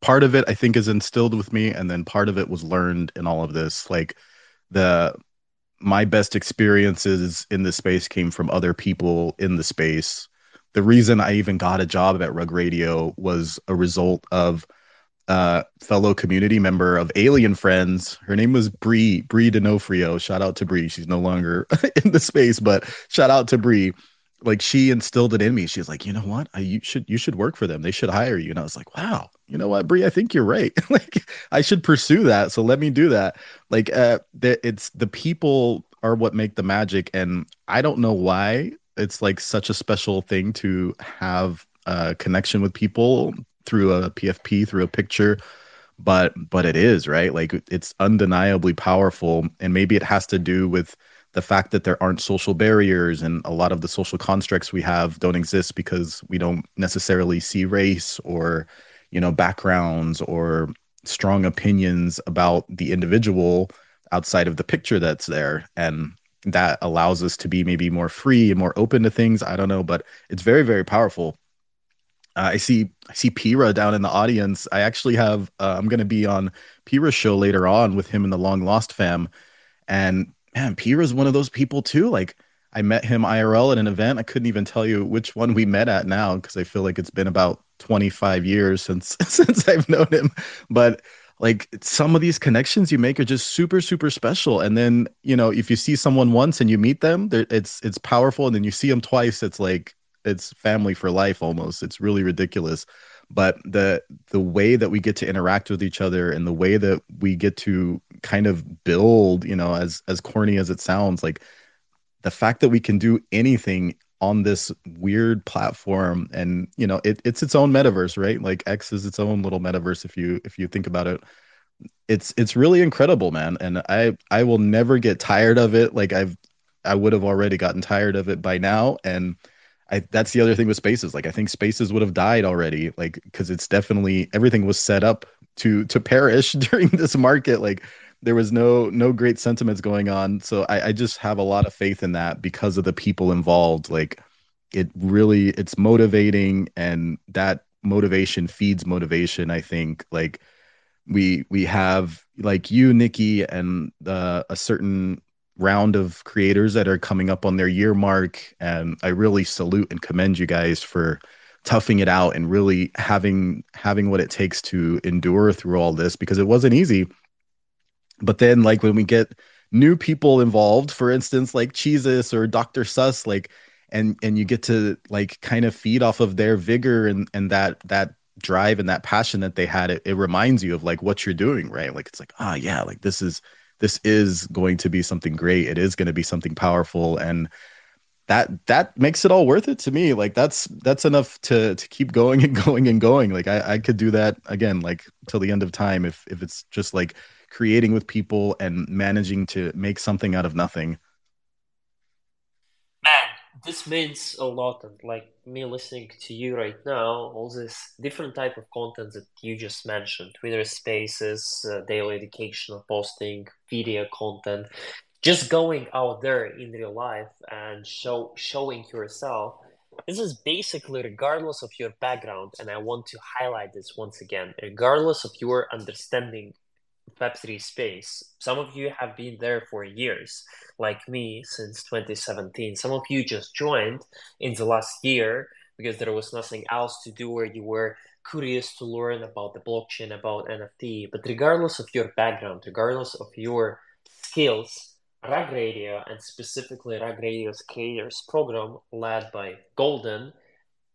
part of it I think is instilled with me, and then part of it was learned in all of this. Like the my best experiences in the space came from other people in the space. The reason I even got a job at Rug Radio was a result of uh, fellow community member of Alien Friends. Her name was Bree Bree D'Onofrio. Shout out to Bree. She's no longer [laughs] in the space, but shout out to Bree like she instilled it in me. She's like, you know what? I, you should you should work for them. They should hire you. And I was like, wow, you know what, Brie? I think you're right. [laughs] like I should pursue that. So let me do that. Like uh, the, it's the people are what make the magic, and I don't know why it's like such a special thing to have a connection with people through a PFP, through a picture. But but it is right. Like it's undeniably powerful, and maybe it has to do with the fact that there aren't social barriers and a lot of the social constructs we have don't exist because we don't necessarily see race or you know backgrounds or strong opinions about the individual outside of the picture that's there. And that allows us to be maybe more free and more open to things. I don't know but it's very very powerful. Uh, i see i see pira down in the audience. I actually have uh, i'm going to be on pira's show later on with him and the long lost fam. And man, Pierre is one of those people too. Like I met him IRL at an event. I couldn't even tell you which one we met at now because I feel like it's been about 25 years since [laughs] since I've known him. But like some of these connections you make are just super super special. And then you know if you see someone once and you meet them, it's it's powerful. And then you see them twice, it's like it's family for life almost. It's really ridiculous but the the way that we get to interact with each other and the way that we get to kind of build you know as as corny as it sounds like the fact that we can do anything on this weird platform and you know it, it's its own metaverse right? Like x is its own little metaverse if you if you think about it. It's it's really incredible man. And i i will never get tired of it. Like i've i would have already gotten tired of it by now. And I that's the other thing with spaces. Like I think spaces would have died already, like because it's definitely everything was set up to to perish [laughs] during this market. Like there was no no great sentiments going on. So I, I just have a lot of faith in that because of the people involved. Like it really it's motivating and that motivation feeds motivation, I think. Like we we have like you, Nikki, and uh, a certain round of creators that are coming up on their year mark. And I really salute and commend you guys for toughing it out and really having having what it takes to endure through all this because it wasn't easy. But then like when we get new people involved, for instance, like Cheezus or Dr. Suss, like and and you get to like kind of feed off of their vigor and and that that drive and that passion that they had it, it reminds you of like what you're doing right like it's like ah oh, yeah like this is this is going to be something great. It is going to be something powerful and that that makes it all worth it to me. Like that's that's enough to to keep going [laughs] and going and going. Like i i could do that again like till the end of time if if it's just like creating with people and managing to make something out of nothing. Man, this means a lot and like me listening to you right now all this different type of content that you just mentioned twitter spaces uh, daily educational posting video content just going out there in real life and show showing yourself this is basically regardless of your background and i want to highlight this once again regardless of your understanding Web3 space. Some of you have been there for years, like me, since 2017. Some of you just joined in the last year because there was nothing else to do or you were curious to learn about the blockchain, about NFT. But regardless of your background, regardless of your skills, Rug Radio and specifically Rug Radio's creators program led by Golden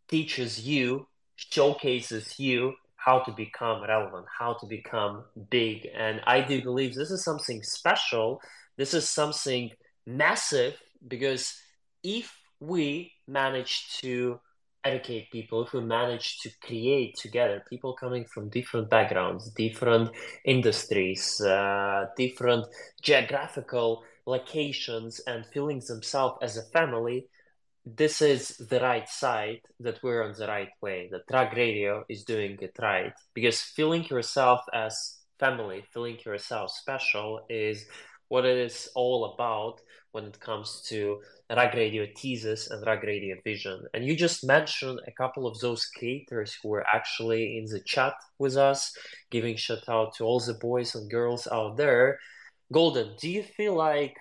teaches you, showcases you how to become relevant, how to become big. And I do believe this is something special. This is something massive because if we manage to educate people, if we manage to create together people coming from different backgrounds, different industries, uh, different geographical locations, and feeling themselves as a family, this is the right side that we're on the right way The Rug Radio is doing it right. Because feeling yourself as family feeling yourself special is what it is all about when it comes to rug Radio thesis and rug Radio vision. And you just mentioned a couple of those creators who were actually in the chat with us giving shout out to all the boys and girls out there. Golden do you feel like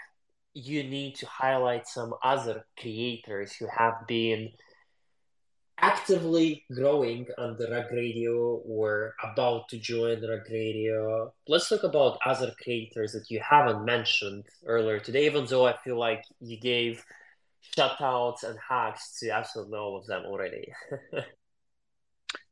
you need to highlight some other creators who have been actively growing on the Rug Radio or about to join Rug Radio. Let's talk about other creators that you haven't mentioned earlier today, even though I feel like you gave shout outs and hacks to absolutely all of them already. [laughs]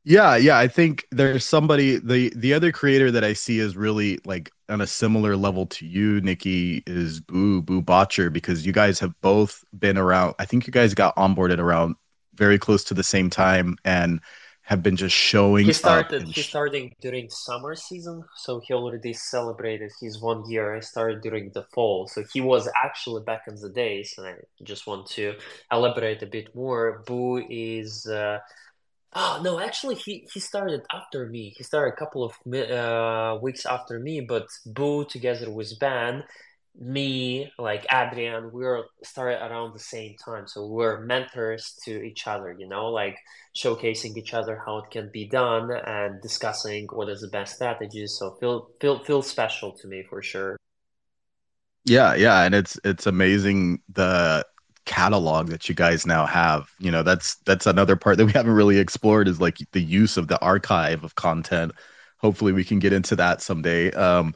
Yeah, yeah, I think there's somebody the the other creator that I see is really like on a similar level to you, Nikki, is Boo Boo Botcher because you guys have both been around. I think you guys got onboarded around very close to the same time and have been just showing. He started. He started during summer season, so he already celebrated his one year. I started during the fall, so he was actually back in the days. And I just want to elaborate a bit more. Boo is. Uh, Oh no, actually, he he started after me. He started a couple of uh, weeks after me. But Boo, together with Ben, me, like Adrian, we were started around the same time. So we were mentors to each other. You know, like showcasing each other how it can be done and discussing what is the best strategy. So feel feel feel special to me for sure. Yeah, yeah, and it's it's amazing the catalog that you guys now have you know that's that's another part that we haven't really explored is like the use of the archive of content. Hopefully we can get into that someday. Um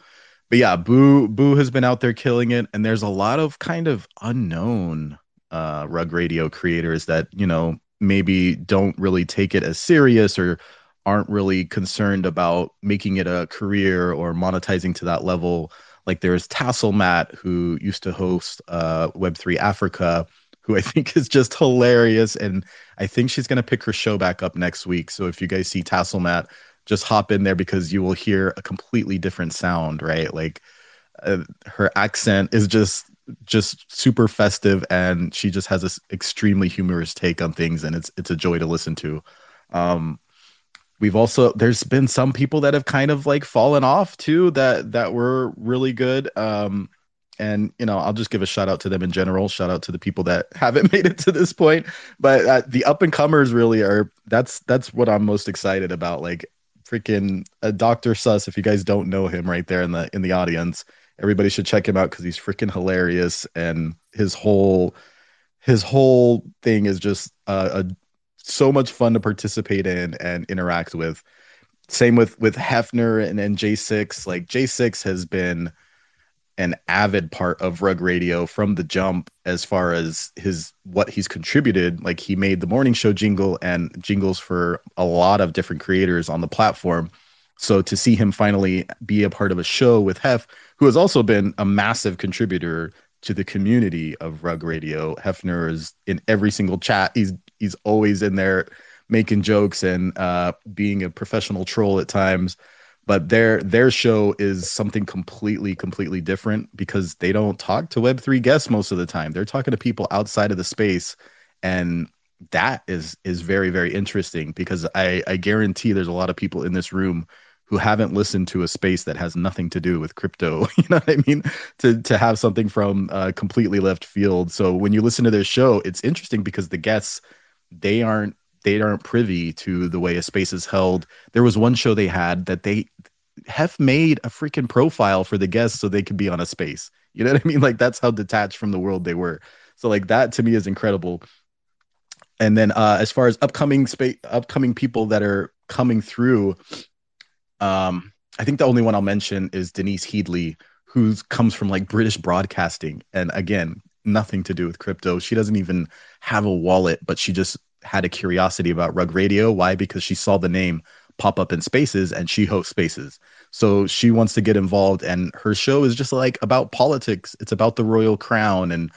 but yeah boo boo has been out there killing it and there's a lot of kind of unknown uh rug radio creators that you know maybe don't really take it as serious or aren't really concerned about making it a career or monetizing to that level like there's Tassel Matt, who used to host uh, Web3 Africa, who I [laughs] think is just hilarious. And I think she's going to pick her show back up next week. So if you guys see Tassel Matt, just hop in there because you will hear a completely different sound, right? Like uh, her accent is just just super festive and she just has this extremely humorous take on things and it's it's a joy to listen to um we've also there's been some people that have kind of like fallen off too that that were really good um and you know i'll just give a shout out to them in general. Shout out to the people that [laughs] haven't made it to this point. But uh, the up and comers really are that's that's what i'm most excited about. Like freaking uh, dr sus if you guys don't know him right there in the in the audience everybody should check him out because he's freaking hilarious and his whole his whole thing is just uh, a so much fun to participate in and interact with same with with hefner and, and j6 like j6 has been an avid part of Rug Radio from the jump as far as his what he's contributed. Like he made the morning show jingle and jingles for a lot of different creators on the platform. So to see him finally be a part of a show with Hef, who has also been a massive contributor to the community of Rug Radio. Hefner is in every single chat. He's he's always in there making jokes and uh, being a professional troll at times. But their their show is something completely completely different because they don't talk to web3 guests most of the time. They're talking to people outside of the space. And that is is very very interesting because i i guarantee there's a lot of people in this room who haven't listened to a space that has nothing to do with crypto [laughs] you know what i mean? To to have something from uh, completely left field. So when you listen to their show it's interesting because the guests they aren't they aren't privy to the way a space is held. There was one show they had that they have made a freaking profile for the guests so they could be on a space. You know what I mean? Like that's how detached from the world they were. So like that to me is incredible. And then uh as far as upcoming space upcoming people that are coming through, um, I think the only one I'll mention is Denise Headley, who comes from like British broadcasting. And again, nothing to do with crypto. She doesn't even have a wallet, but she just had a curiosity about Rug Radio. Why? Because she saw the name pop up in spaces and she hosts spaces. So she wants to get involved and her show is just like about politics. It's about the royal crown and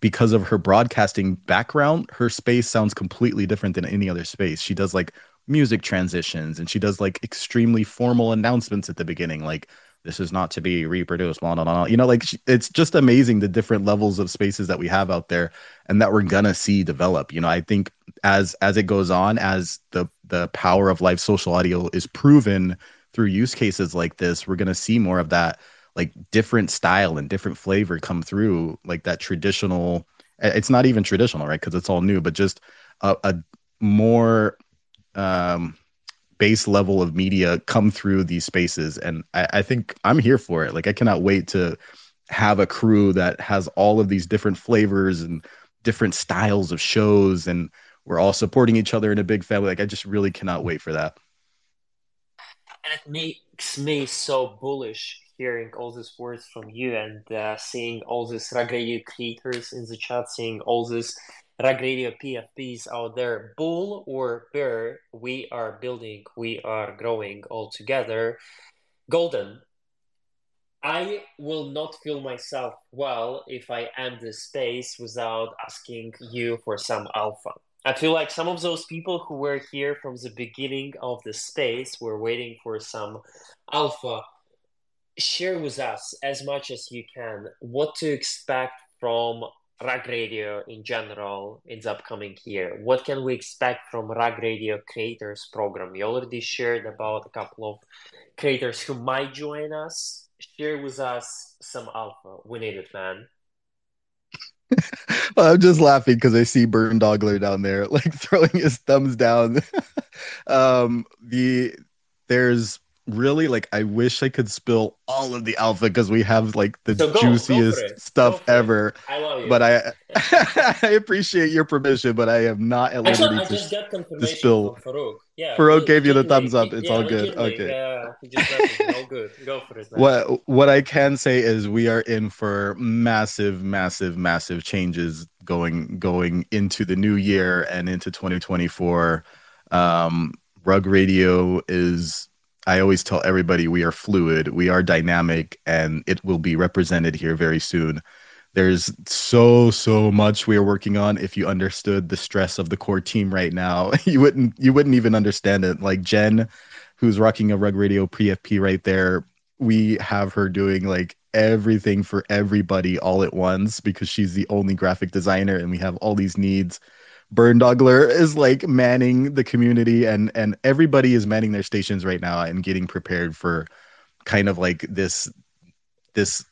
because of her broadcasting background, her space sounds completely different than any other space. She does like music transitions and she does like extremely formal announcements at the beginning like this is not to be reproduced blah blah blah you know like it's just amazing the different levels of spaces that we have out there and that we're gonna see develop. You know i think as as it goes on as the the power of live social audio is proven through use cases like this we're gonna see more of that like different style and different flavor come through like that traditional it's not even traditional right because it's all new but just a, a more um base level of media come through these spaces. And I, I, think i'm here for it. Like i cannot wait to have a crew that has all of these different flavors and different styles of shows. And we're all supporting each other in a big family. Like i just really cannot wait for that. And it makes me so bullish hearing all these words from you and uh, seeing all these Radio creators in the chat seeing all these Rug Radio PFPs out there, bull or bear, we are building, we are growing all together. Golden, I will not feel myself well if I end this space without asking you for some alpha. I feel like some of those people who were here from the beginning of the space were waiting for some alpha. Share with us as much as you can what to expect from Rug Radio in general in the upcoming year? What can we expect from Rug Radio Creators Program? You already shared about a couple of creators who might join us. Share with us some alpha. We need it, man. [laughs] well, I'm just laughing because I see Burton Dogler down there, [laughs] like throwing his thumbs down. [laughs] um, the there's really like I wish I could spill all of the alpha because we have like the so go, juiciest go stuff ever. I love you. But I [laughs] I appreciate your permission, but I am not at liberty I just got confirmation to spill. Farokh. Yeah, Farokh gave you the thumbs up. It's yeah, all good. Okay. Uh, all good. Go for it. Man. What what I can say is we are in for massive, massive, massive changes going going into the new year and into 2024. Um, Rug Radio is I always tell everybody we are fluid, we are dynamic, and it will be represented here very soon. There's so so much we are working on. If you understood the stress of the core team right now, [laughs] you wouldn't you wouldn't even understand it. Like Jen, who's rocking a Rug Radio PFP right there, we have her doing like everything for everybody all at once because she's the only graphic designer and we have all these needs. Burndogler is like manning the community and and everybody is manning their stations right now and getting prepared for kind of like this this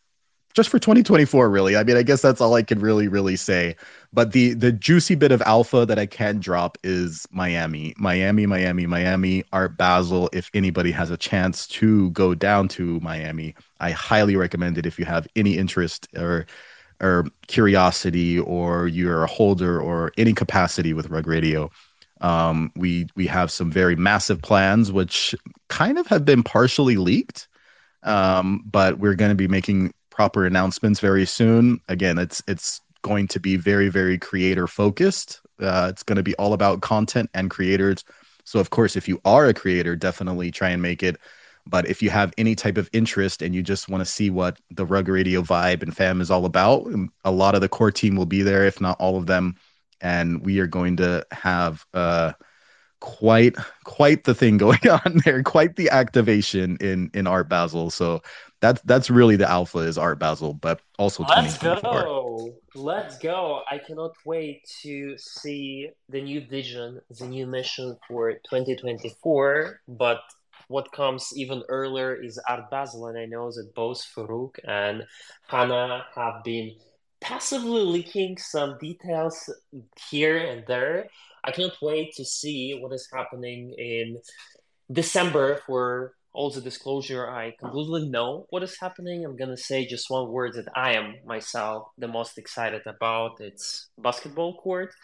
just for 2024 really. I mean i guess that's all i can really really say. But the the juicy bit of alpha that i can drop is miami. Miami miami miami. Art basel if anybody has a chance to go down to miami i highly recommend it if you have any interest or or curiosity or you're a holder or any capacity with rug radio um, we we have some very massive plans which kind of have been partially leaked um, but we're going to be making proper announcements very soon. Again, it's it's going to be very very creator focused. Uh, it's going to be all about content and creators. So of course, if you are a creator, definitely try and make it. But if you have any type of interest and you just want to see what the Rug Radio vibe and fam is all about, um, a lot of the core team will be there, if not all of them, and we are going to have uh, quite quite the thing [laughs] going on there, quite the activation in in Art Basel. So that's that's really the alpha is Art Basel, but also let's go, let's go. I cannot wait to see the new vision, the new mission for 2024. But what comes even earlier is Art Basel, and I know that both Farokh and Hannah have been passively leaking some details here and there. I can't wait to see what is happening in December for all the disclosure. I completely know what is happening. I'm gonna say just one word that I am myself the most excited about. It's basketball court.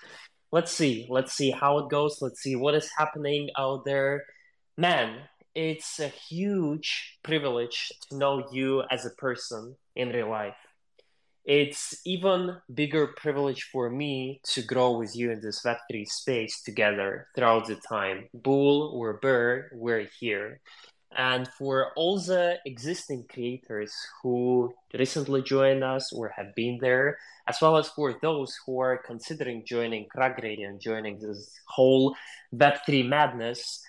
Let's see. Let's see how it goes. Let's see what is happening out there. Man, it's a huge privilege to know you as a person in real life it's even bigger privilege for me to grow with you in this Web3 space together throughout the time. Bull or Burr, we're here. And for all the existing creators who recently joined us or have been there, as well as for those who are considering joining Rug Radio and joining this whole Web3 madness,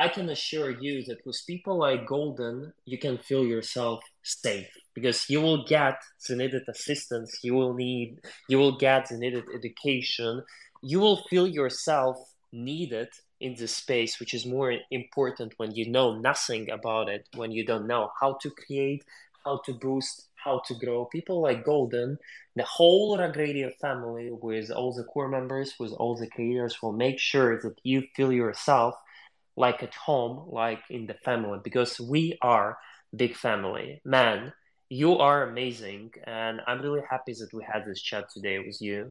I can assure you that with people like Golden, you can feel yourself safe because you will get the needed assistance, you will need, you will get the needed education, you will feel yourself needed in this space, which is more important when you know nothing about it, when you don't know how to create, how to boost, how to grow. People like Golden, the whole Rug Radio family, with all the core members, with all the creators, will make sure that you feel yourself like at home, like in the family, because we are big family. Man, you are amazing, and I'm really happy that we had this chat today with you.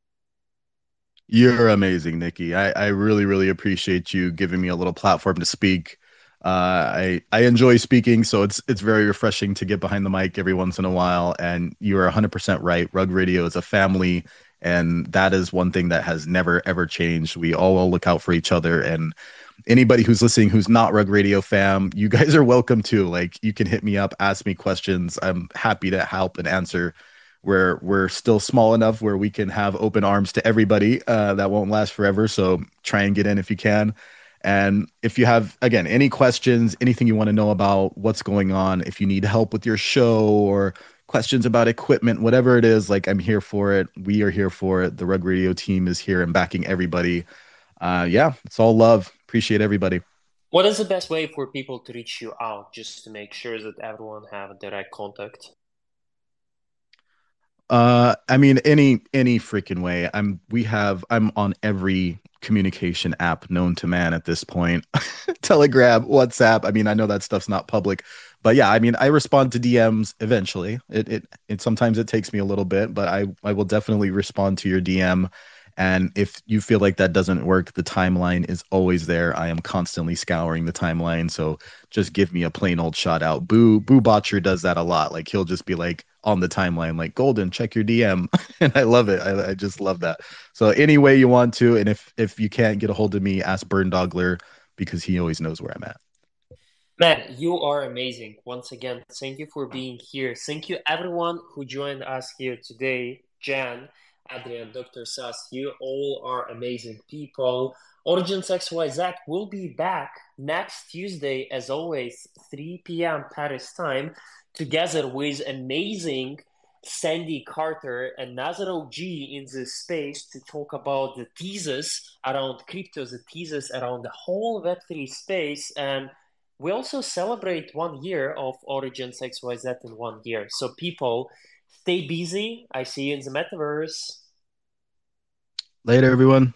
You're amazing, Nikki. I, I really, really appreciate you giving me a little platform to speak. Uh, I I enjoy speaking, so it's it's very refreshing to get behind the mic every once in a while. And you are 100% right. Rug Radio is a family, and that is one thing that has never ever changed. We all look out for each other, and anybody who's listening who's not Rug Radio fam, you guys are welcome too. Like you can hit me up, ask me questions. I'm happy to help and answer. We're we're still small enough where we can have open arms to everybody. Uh, that won't last forever. So try and get in if you can. And if you have again any questions, anything you want to know about what's going on, if you need help with your show or questions about equipment, whatever it is, like I'm here for it. We are here for it. The Rug Radio team is here and backing everybody. Uh, yeah, it's all love. Appreciate everybody. What is the best way for people to reach you out just to make sure that everyone have direct contact? Uh, I mean, any any freaking way. I'm. We have. I'm on every communication app known to man at this point. [laughs] Telegram, WhatsApp. I mean, I know that stuff's not public, but yeah. I mean, I respond to DMs eventually. It it it sometimes it takes me a little bit, but I I will definitely respond to your DM. And if you feel like that doesn't work, the timeline is always there. I am constantly scouring the timeline. So just give me a plain old shout out. Boo Boo Botcher does that a lot. Like he'll just be like on the timeline, like Golden, check your DM. [laughs] and I love it. I, I, just love that. So any way you want to, and if if you can't get a hold of me, ask Burn Dogler because he always knows where I'm at. Man, you are amazing. Once again, thank you for being here. Thank you everyone who joined us here today. Jan, Adrian, Dr. Sass, you all are amazing people. OriGens XYZ will be back next Tuesday, as always, 3 p.m. Paris time, together with amazing Sandy Carter and Nazar OG in this space to talk about the thesis around crypto, the thesis around the whole Web3 space. And we also celebrate one year of OriGens XYZ in one year. So, people, stay busy. I see you in the metaverse. Later, everyone.